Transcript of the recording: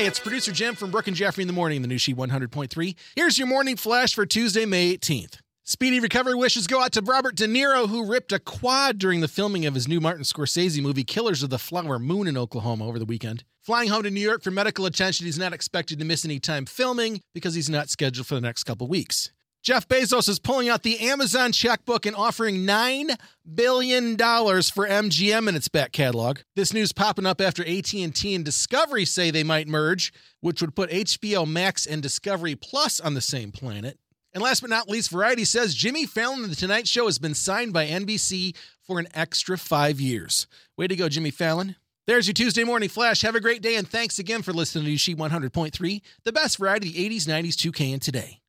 Hey, it's producer Jim from Brooke and Jeffrey in the morning, the new She 100.3. Here's your morning flash for Tuesday, May 18th. Speedy recovery wishes go out to Robert De Niro, who ripped a quad during the filming of his new Martin Scorsese movie Killers of the Flower Moon in Oklahoma over the weekend. Flying home to New York for medical attention, he's not expected to miss any time filming because he's not scheduled for the next couple weeks. Jeff Bezos is pulling out the Amazon checkbook and offering $9 billion for MGM in its back catalog. This news popping up after AT&T and Discovery say they might merge, which would put HBO Max and Discovery Plus on the same planet. And last but not least, Variety says Jimmy Fallon of The Tonight Show has been signed by NBC for an extra five years. Way to go, Jimmy Fallon. There's your Tuesday morning flash. Have a great day, and thanks again for listening to She 100.3, the best variety of the 80s, 90s, 2K, and today.